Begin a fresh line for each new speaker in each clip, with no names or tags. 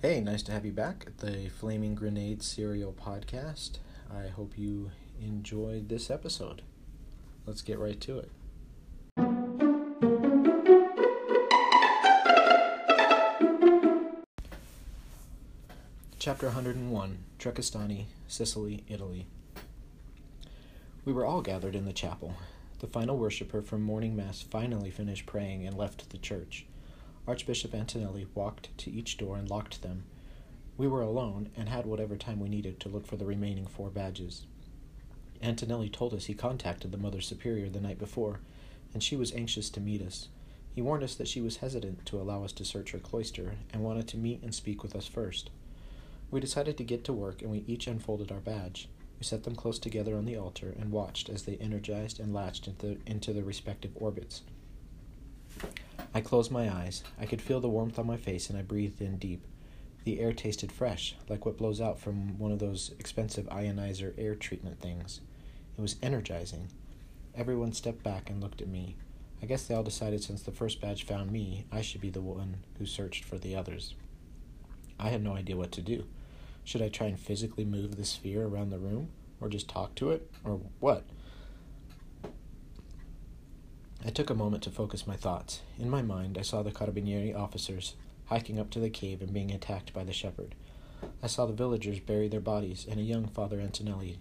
Hey, nice to have you back at the Flaming Grenade Serial Podcast. I hope you enjoyed this episode. Let's get right to it. Chapter 101 Trecastani, Sicily, Italy. We were all gathered in the chapel. The final worshiper from morning mass finally finished praying and left the church. Archbishop Antonelli walked to each door and locked them. We were alone and had whatever time we needed to look for the remaining four badges. Antonelli told us he contacted the Mother Superior the night before, and she was anxious to meet us. He warned us that she was hesitant to allow us to search her cloister and wanted to meet and speak with us first. We decided to get to work and we each unfolded our badge. We set them close together on the altar and watched as they energized and latched into, into their respective orbits. I closed my eyes. I could feel the warmth on my face, and I breathed in deep. The air tasted fresh, like what blows out from one of those expensive ionizer air treatment things. It was energizing. Everyone stepped back and looked at me. I guess they all decided since the first badge found me, I should be the one who searched for the others. I had no idea what to do. Should I try and physically move the sphere around the room, or just talk to it, or what? I took a moment to focus my thoughts. In my mind, I saw the Carabinieri officers hiking up to the cave and being attacked by the shepherd. I saw the villagers bury their bodies and a young Father Antonelli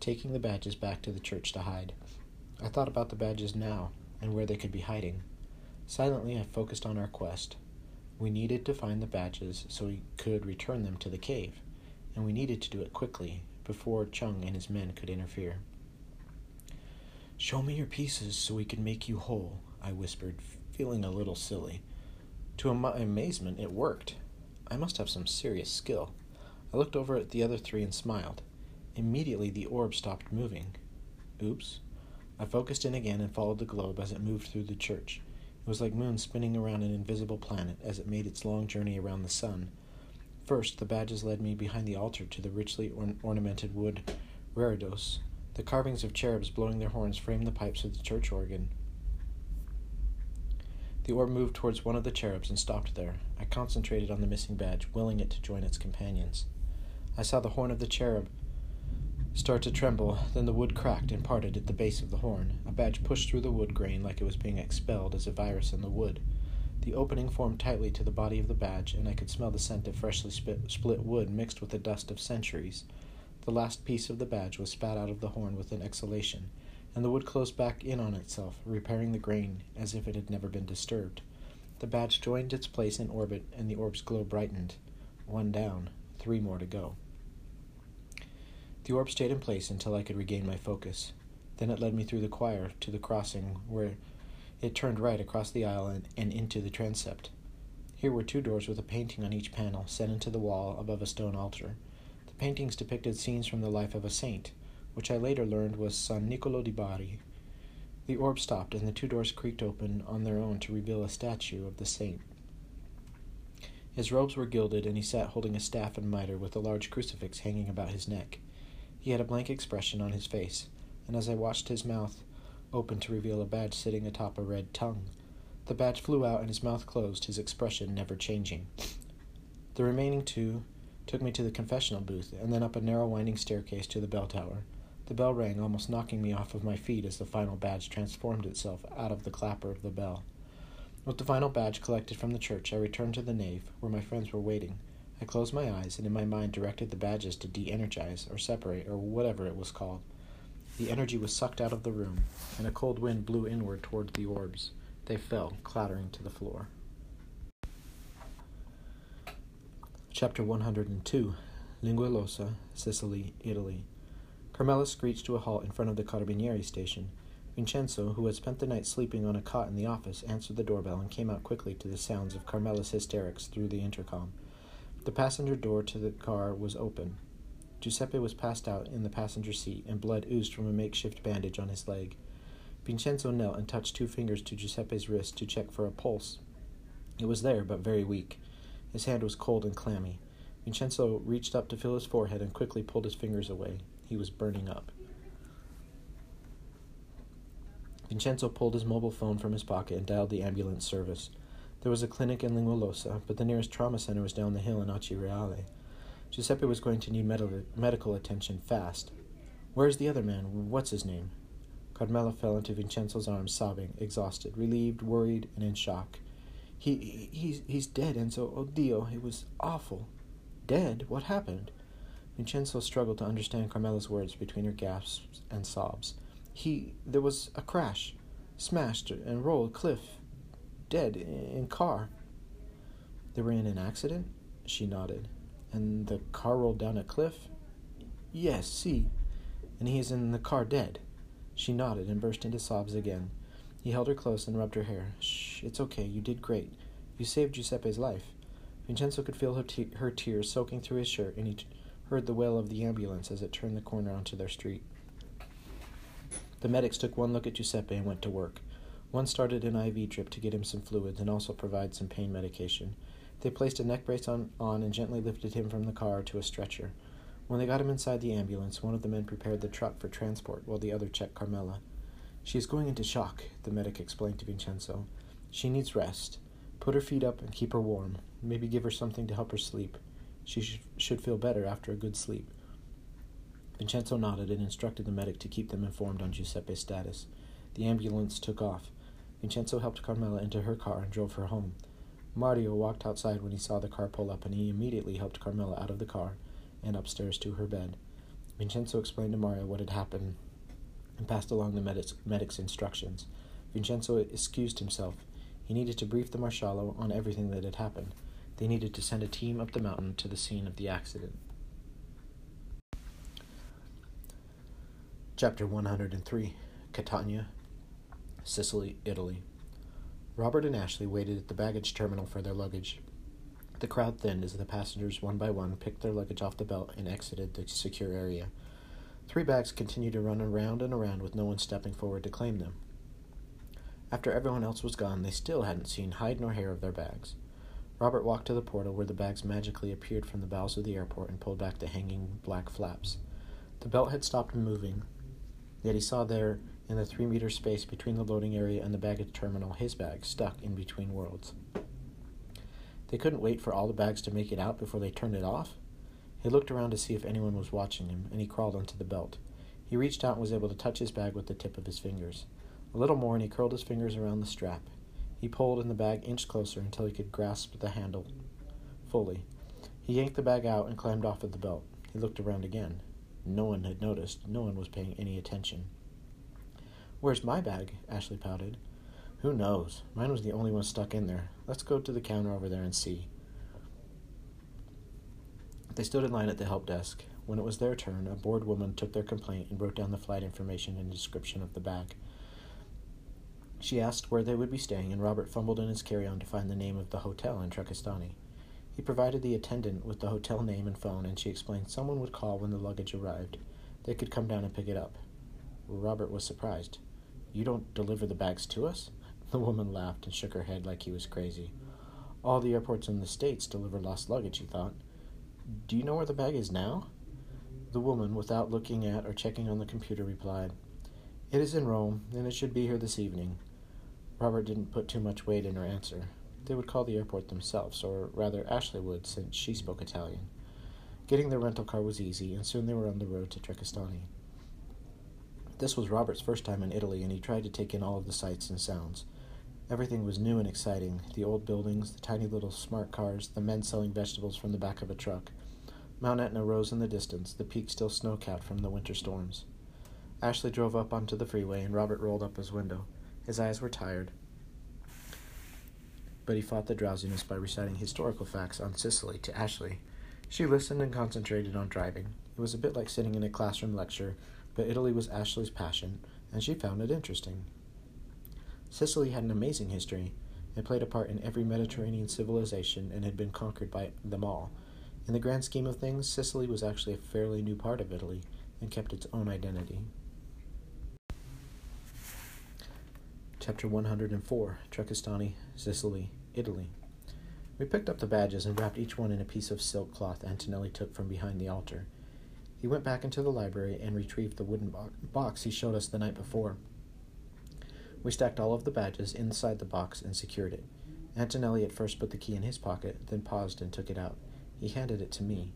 taking the badges back to the church to hide. I thought about the badges now and where they could be hiding. Silently, I focused on our quest. We needed to find the badges so we could return them to the cave, and we needed to do it quickly before Chung and his men could interfere. Show me your pieces so we can make you whole, I whispered, feeling a little silly. To my amazement, it worked. I must have some serious skill. I looked over at the other three and smiled. Immediately, the orb stopped moving. Oops. I focused in again and followed the globe as it moved through the church. It was like moon spinning around an invisible planet as it made its long journey around the sun. First, the badges led me behind the altar to the richly or- ornamented wood reredos the carvings of cherubs blowing their horns framed the pipes of the church organ. The orb moved towards one of the cherubs and stopped there. I concentrated on the missing badge, willing it to join its companions. I saw the horn of the cherub start to tremble, then the wood cracked and parted at the base of the horn. A badge pushed through the wood grain like it was being expelled as a virus in the wood. The opening formed tightly to the body of the badge, and I could smell the scent of freshly split wood mixed with the dust of centuries. The last piece of the badge was spat out of the horn with an exhalation, and the wood closed back in on itself, repairing the grain as if it had never been disturbed. The badge joined its place in orbit, and the orb's glow brightened. One down, three more to go. The orb stayed in place until I could regain my focus. Then it led me through the choir to the crossing, where it turned right across the aisle and, and into the transept. Here were two doors with a painting on each panel, set into the wall above a stone altar paintings depicted scenes from the life of a saint, which I later learned was San Nicolo di Bari. The orb stopped, and the two doors creaked open on their own to reveal a statue of the saint. His robes were gilded, and he sat holding a staff and mitre with a large crucifix hanging about his neck. He had a blank expression on his face, and as I watched his mouth open to reveal a badge sitting atop a red tongue, the badge flew out and his mouth closed, his expression never changing. The remaining two took me to the confessional booth, and then up a narrow winding staircase to the bell tower. The bell rang, almost knocking me off of my feet as the final badge transformed itself out of the clapper of the bell. With the final badge collected from the church, I returned to the nave, where my friends were waiting. I closed my eyes and in my mind directed the badges to de energize, or separate, or whatever it was called. The energy was sucked out of the room, and a cold wind blew inward toward the orbs. They fell, clattering to the floor. Chapter 102 Linguaglossa, Sicily, Italy. Carmela screeched to a halt in front of the Carabinieri station. Vincenzo, who had spent the night sleeping on a cot in the office, answered the doorbell and came out quickly to the sounds of Carmela's hysterics through the intercom. The passenger door to the car was open. Giuseppe was passed out in the passenger seat, and blood oozed from a makeshift bandage on his leg. Vincenzo knelt and touched two fingers to Giuseppe's wrist to check for a pulse. It was there, but very weak. His hand was cold and clammy. Vincenzo reached up to feel his forehead and quickly pulled his fingers away. He was burning up. Vincenzo pulled his mobile phone from his pocket and dialed the ambulance service. There was a clinic in Linguaglossa, but the nearest trauma center was down the hill in Acireale. Giuseppe was going to need med- medical attention fast. Where's the other man? What's his name? Carmela fell into Vincenzo's arms, sobbing, exhausted, relieved, worried, and in shock. He, he's, he's dead, Enzo. Oh, Dio, it was awful. Dead? What happened? Vincenzo struggled to understand Carmela's words between her gasps and sobs. He, there was a crash, smashed and rolled cliff, dead in car. They were in an accident? She nodded. And the car rolled down a cliff? Yes, see. And he is in the car dead. She nodded and burst into sobs again. He held her close and rubbed her hair. Shh, it's okay. You did great. You saved Giuseppe's life. Vincenzo could feel her, te- her tears soaking through his shirt, and he t- heard the wail of the ambulance as it turned the corner onto their street. The medics took one look at Giuseppe and went to work. One started an IV drip to get him some fluids and also provide some pain medication. They placed a neck brace on, on and gently lifted him from the car to a stretcher. When they got him inside the ambulance, one of the men prepared the truck for transport while the other checked Carmela. She is going into shock, the medic explained to Vincenzo. She needs rest. Put her feet up and keep her warm. Maybe give her something to help her sleep. She sh- should feel better after a good sleep. Vincenzo nodded and instructed the medic to keep them informed on Giuseppe's status. The ambulance took off. Vincenzo helped Carmela into her car and drove her home. Mario walked outside when he saw the car pull up, and he immediately helped Carmela out of the car and upstairs to her bed. Vincenzo explained to Mario what had happened and passed along the medic's, medic's instructions. Vincenzo excused himself. He needed to brief the Maresciallo on everything that had happened. They needed to send a team up the mountain to the scene of the accident. Chapter 103 Catania, Sicily, Italy. Robert and Ashley waited at the baggage terminal for their luggage. The crowd thinned as the passengers, one by one, picked their luggage off the belt and exited the secure area. Three bags continued to run around and around with no one stepping forward to claim them. After everyone else was gone, they still hadn't seen hide nor hair of their bags. Robert walked to the portal where the bags magically appeared from the bowels of the airport and pulled back the hanging black flaps. The belt had stopped moving, yet he saw there, in the three meter space between the loading area and the baggage terminal, his bag stuck in between worlds. They couldn't wait for all the bags to make it out before they turned it off. He looked around to see if anyone was watching him, and he crawled onto the belt. He reached out and was able to touch his bag with the tip of his fingers. A little more, and he curled his fingers around the strap. He pulled, and the bag inched closer until he could grasp the handle fully. He yanked the bag out and climbed off of the belt. He looked around again. No one had noticed. No one was paying any attention. Where's my bag? Ashley pouted. Who knows? Mine was the only one stuck in there. Let's go to the counter over there and see. They stood in line at the help desk. When it was their turn, a bored woman took their complaint and wrote down the flight information and description of the bag. She asked where they would be staying, and Robert fumbled in his carry-on to find the name of the hotel in Trecastani. He provided the attendant with the hotel name and phone, and she explained someone would call when the luggage arrived. They could come down and pick it up. Robert was surprised. You don't deliver the bags to us? The woman laughed and shook her head like he was crazy. All the airports in the States deliver lost luggage, he thought. Do you know where the bag is now? The woman, without looking at or checking on the computer, replied, It is in Rome, and it should be here this evening. Robert didn't put too much weight in her answer. They would call the airport themselves, or rather, Ashley would, since she spoke Italian. Getting the rental car was easy, and soon they were on the road to Trecastani. This was Robert's first time in Italy, and he tried to take in all of the sights and sounds. Everything was new and exciting the old buildings, the tiny little smart cars, the men selling vegetables from the back of a truck. Mount Etna rose in the distance, the peak still snow capped from the winter storms. Ashley drove up onto the freeway, and Robert rolled up his window. His eyes were tired, but he fought the drowsiness by reciting historical facts on Sicily to Ashley. She listened and concentrated on driving. It was a bit like sitting in a classroom lecture, but Italy was Ashley's passion, and she found it interesting. Sicily had an amazing history. It played a part in every Mediterranean civilization and had been conquered by them all. In the grand scheme of things, Sicily was actually a fairly new part of Italy and kept its own identity. Chapter 104 Trecastani, Sicily, Italy. We picked up the badges and wrapped each one in a piece of silk cloth Antonelli took from behind the altar. He went back into the library and retrieved the wooden bo- box he showed us the night before. We stacked all of the badges inside the box and secured it. Antonelli at first put the key in his pocket, then paused and took it out. He handed it to me.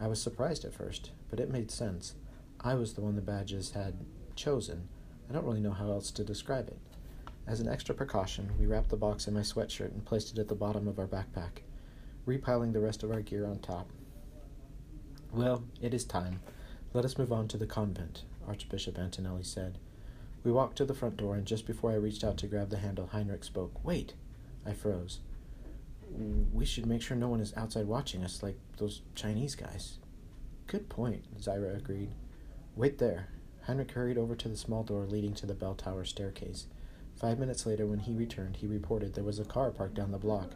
I was surprised at first, but it made sense. I was the one the badges had chosen. I don't really know how else to describe it. As an extra precaution, we wrapped the box in my sweatshirt and placed it at the bottom of our backpack, repiling the rest of our gear on top. Well, it is time. Let us move on to the convent, Archbishop Antonelli said. We walked to the front door, and just before I reached out to grab the handle, Heinrich spoke. Wait! I froze. We should make sure no one is outside watching us like those Chinese guys. Good point, Zyra agreed. Wait there. Heinrich hurried over to the small door leading to the bell tower staircase. Five minutes later, when he returned, he reported there was a car parked down the block,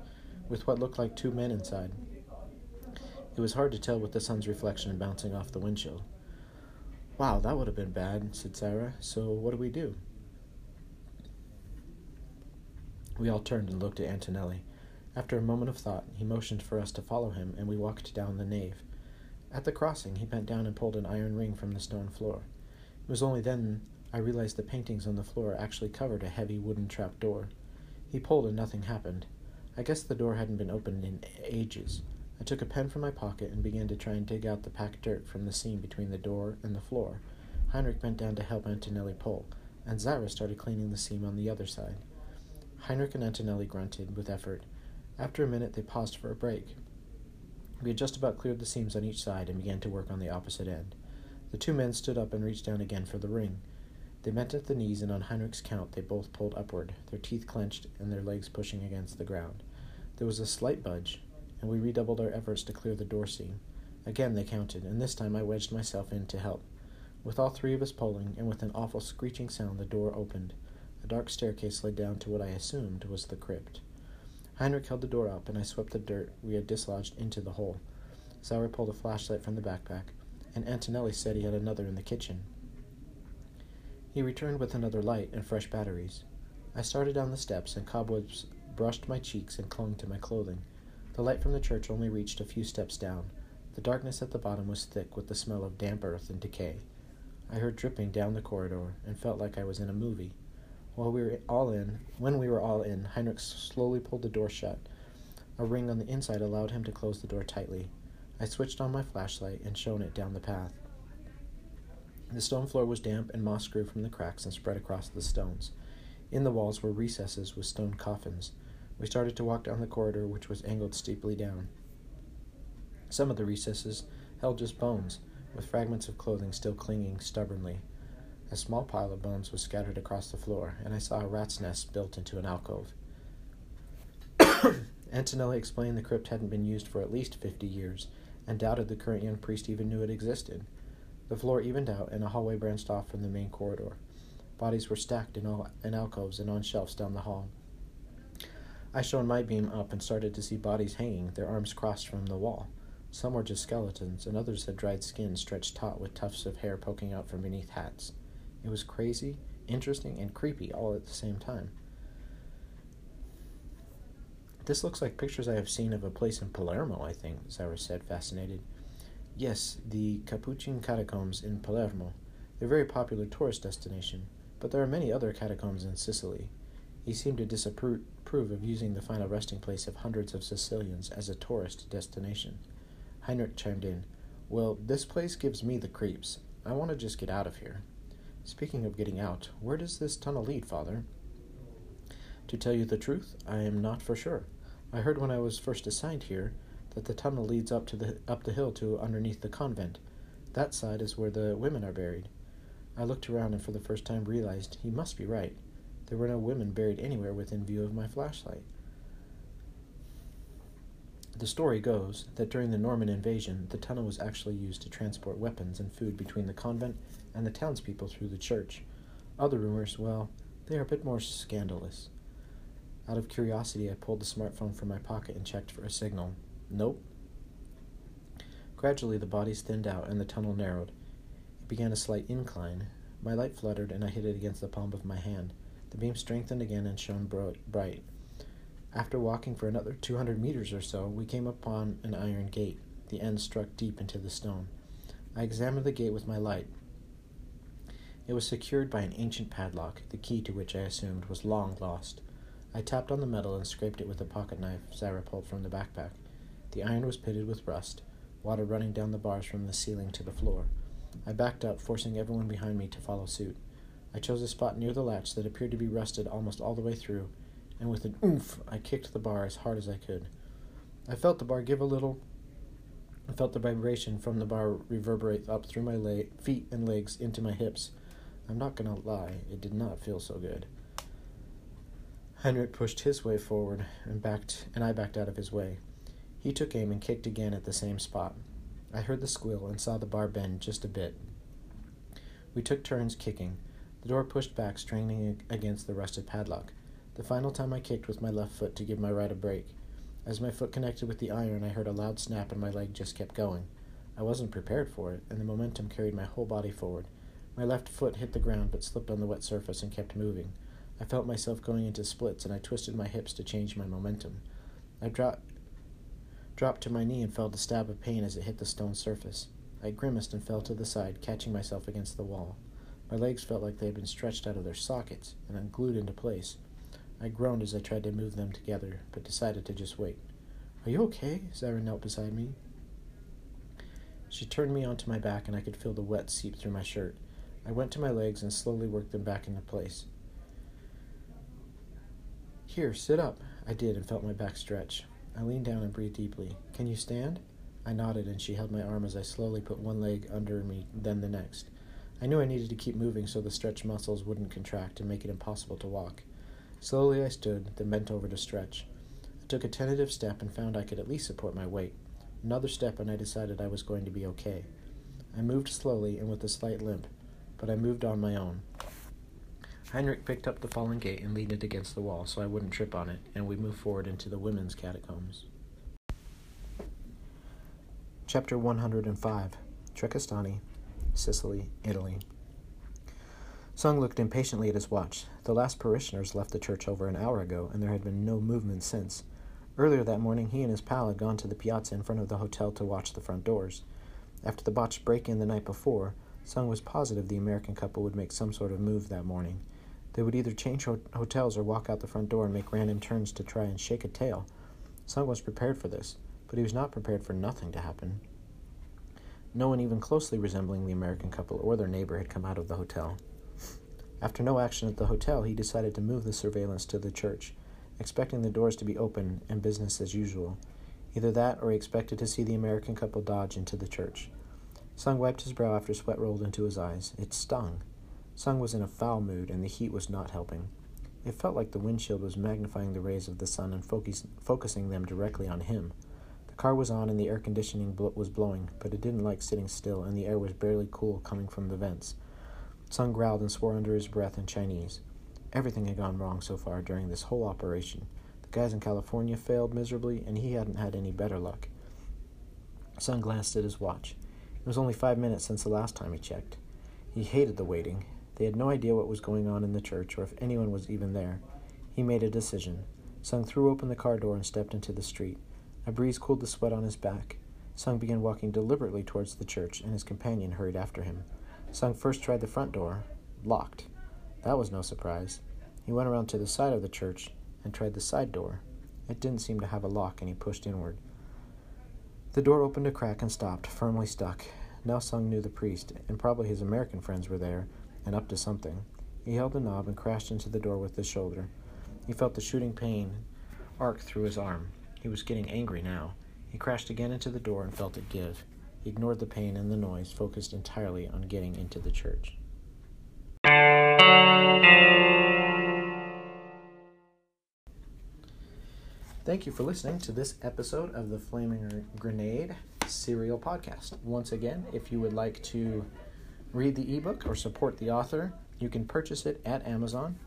with what looked like two men inside. It was hard to tell with the sun's reflection bouncing off the windshield. Wow, that would have been bad, said Sarah. So what do we do? We all turned and looked at Antonelli. After a moment of thought, he motioned for us to follow him, and we walked down the nave. At the crossing, he bent down and pulled an iron ring from the stone floor. It was only then I realized the paintings on the floor actually covered a heavy wooden trap door. He pulled and nothing happened. I guess the door hadn't been opened in ages. I took a pen from my pocket and began to try and dig out the packed dirt from the seam between the door and the floor. Heinrich bent down to help Antonelli pull, and Zyra started cleaning the seam on the other side. Heinrich and Antonelli grunted with effort. After a minute, they paused for a break. We had just about cleared the seams on each side and began to work on the opposite end. The two men stood up and reached down again for the ring. They met at the knees, and on Heinrich's count, they both pulled upward, their teeth clenched and their legs pushing against the ground. There was a slight budge, and we redoubled our efforts to clear the door seam. Again they counted, and this time I wedged myself in to help. With all three of us pulling, and with an awful screeching sound, the door opened. A dark staircase led down to what I assumed was the crypt. Heinrich held the door up, and I swept the dirt we had dislodged into the hole. Sauer pulled a flashlight from the backpack, and Antonelli said he had another in the kitchen. He returned with another light and fresh batteries. I started down the steps, and cobwebs brushed my cheeks and clung to my clothing. The light from the church only reached a few steps down. The darkness at the bottom was thick with the smell of damp earth and decay. I heard dripping down the corridor and felt like I was in a movie. While we were all in, when we were all in, Heinrich slowly pulled the door shut. A ring on the inside allowed him to close the door tightly. I switched on my flashlight and shone it down the path. The stone floor was damp, and moss grew from the cracks and spread across the stones. In the walls were recesses with stone coffins. We started to walk down the corridor, which was angled steeply down. Some of the recesses held just bones, with fragments of clothing still clinging stubbornly. A small pile of bones was scattered across the floor, and I saw a rat's nest built into an alcove. Antonelli explained the crypt hadn't been used for at least fifty years, and doubted the current young priest even knew it existed. The floor evened out, and a hallway branched off from the main corridor. Bodies were stacked in, all, in alcoves and on shelves down the hall. I shone my beam up and started to see bodies hanging, their arms crossed from the wall. Some were just skeletons, and others had dried skin stretched taut with tufts of hair poking out from beneath hats. It was crazy, interesting, and creepy all at the same time. This looks like pictures I have seen of a place in Palermo, I think, Zyra said, fascinated. Yes, the Capuchin catacombs in Palermo. They're a very popular tourist destination, but there are many other catacombs in Sicily. He seemed to disapprove of using the final resting place of hundreds of Sicilians as a tourist destination. Heinrich chimed in, Well, this place gives me the creeps. I want to just get out of here. Speaking of getting out, where does this tunnel lead, Father? To tell you the truth, I am not for sure. I heard when I was first assigned here that the tunnel leads up to the up the hill to underneath the convent. That side is where the women are buried. I looked around and for the first time realized he must be right. There were no women buried anywhere within view of my flashlight. The story goes that during the Norman invasion, the tunnel was actually used to transport weapons and food between the convent and the townspeople through the church. Other rumors, well, they are a bit more scandalous. Out of curiosity, I pulled the smartphone from my pocket and checked for a signal. Nope. Gradually, the bodies thinned out and the tunnel narrowed. It began a slight incline. My light fluttered and I hit it against the palm of my hand. The beam strengthened again and shone bright. After walking for another 200 meters or so, we came upon an iron gate. The end struck deep into the stone. I examined the gate with my light. It was secured by an ancient padlock, the key to which I assumed was long lost. I tapped on the metal and scraped it with a pocket knife Zara pulled from the backpack. The iron was pitted with rust, water running down the bars from the ceiling to the floor. I backed up, forcing everyone behind me to follow suit. I chose a spot near the latch that appeared to be rusted almost all the way through, and with an oomph, I kicked the bar as hard as I could. I felt the bar give a little. I felt the vibration from the bar reverberate up through my feet and legs into my hips. I'm not gonna lie, it did not feel so good. Heinrich pushed his way forward and backed, and I backed out of his way. He took aim and kicked again at the same spot. I heard the squeal and saw the bar bend just a bit. We took turns kicking. The door pushed back, straining against the rusted padlock. The final time I kicked with my left foot to give my right a break. As my foot connected with the iron, I heard a loud snap and my leg just kept going. I wasn't prepared for it, and the momentum carried my whole body forward. My left foot hit the ground but slipped on the wet surface and kept moving. I felt myself going into splits and I twisted my hips to change my momentum. I dro- dropped to my knee and felt a stab of pain as it hit the stone surface. I grimaced and fell to the side, catching myself against the wall. My legs felt like they had been stretched out of their sockets and then glued into place. I groaned as I tried to move them together, but decided to just wait. Are you okay? Zara knelt beside me. She turned me onto my back, and I could feel the wet seep through my shirt. I went to my legs and slowly worked them back into place. Here, sit up. I did and felt my back stretch. I leaned down and breathed deeply. Can you stand? I nodded, and she held my arm as I slowly put one leg under me, then the next. I knew I needed to keep moving so the stretched muscles wouldn't contract and make it impossible to walk. Slowly I stood, then bent over to stretch. I took a tentative step and found I could at least support my weight. Another step, and I decided I was going to be okay. I moved slowly and with a slight limp, but I moved on my own. Heinrich picked up the fallen gate and leaned it against the wall so I wouldn't trip on it, and we moved forward into the women's catacombs. Chapter 105 Trecastani, Sicily, Italy. Sung looked impatiently at his watch. The last parishioners left the church over an hour ago, and there had been no movement since. Earlier that morning, he and his pal had gone to the piazza in front of the hotel to watch the front doors. After the botched break in the night before, Sung was positive the American couple would make some sort of move that morning. They would either change ho- hotels or walk out the front door and make random turns to try and shake a tail. Sung was prepared for this, but he was not prepared for nothing to happen. No one even closely resembling the American couple or their neighbor had come out of the hotel. After no action at the hotel, he decided to move the surveillance to the church, expecting the doors to be open and business as usual. Either that or he expected to see the American couple dodge into the church. Sung wiped his brow after sweat rolled into his eyes. It stung. Sung was in a foul mood, and the heat was not helping. It felt like the windshield was magnifying the rays of the sun and focus- focusing them directly on him. The car was on and the air conditioning bl- was blowing, but it didn't like sitting still, and the air was barely cool coming from the vents. Sung growled and swore under his breath in Chinese. Everything had gone wrong so far during this whole operation. The guys in California failed miserably, and he hadn't had any better luck. Sung glanced at his watch. It was only five minutes since the last time he checked. He hated the waiting. They had no idea what was going on in the church or if anyone was even there. He made a decision. Sung threw open the car door and stepped into the street. A breeze cooled the sweat on his back. Sung began walking deliberately towards the church, and his companion hurried after him. Sung first tried the front door, locked. That was no surprise. He went around to the side of the church and tried the side door. It didn't seem to have a lock, and he pushed inward. The door opened a crack and stopped, firmly stuck. Now Sung knew the priest, and probably his American friends were there, and up to something. He held the knob and crashed into the door with his shoulder. He felt the shooting pain arc through his arm. He was getting angry now. He crashed again into the door and felt it give. He ignored the pain and the noise, focused entirely on getting into the church. Thank you for listening to this episode of the Flaming Grenade Serial Podcast. Once again, if you would like to read the ebook or support the author, you can purchase it at Amazon.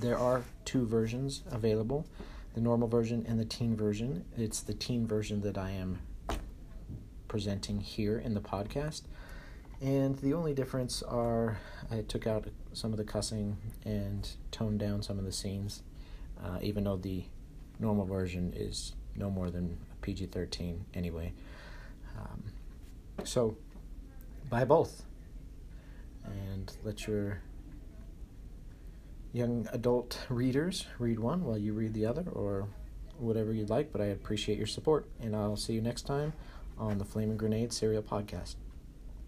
There are two versions available the normal version and the teen version. It's the teen version that I am presenting here in the podcast. And the only difference are I took out some of the cussing and toned down some of the scenes, uh, even though the normal version is no more than PG 13 anyway. Um, so, buy both and let your young adult readers read one while you read the other, or whatever you'd like. But I appreciate your support, and I'll see you next time on the Flaming Grenade Serial Podcast.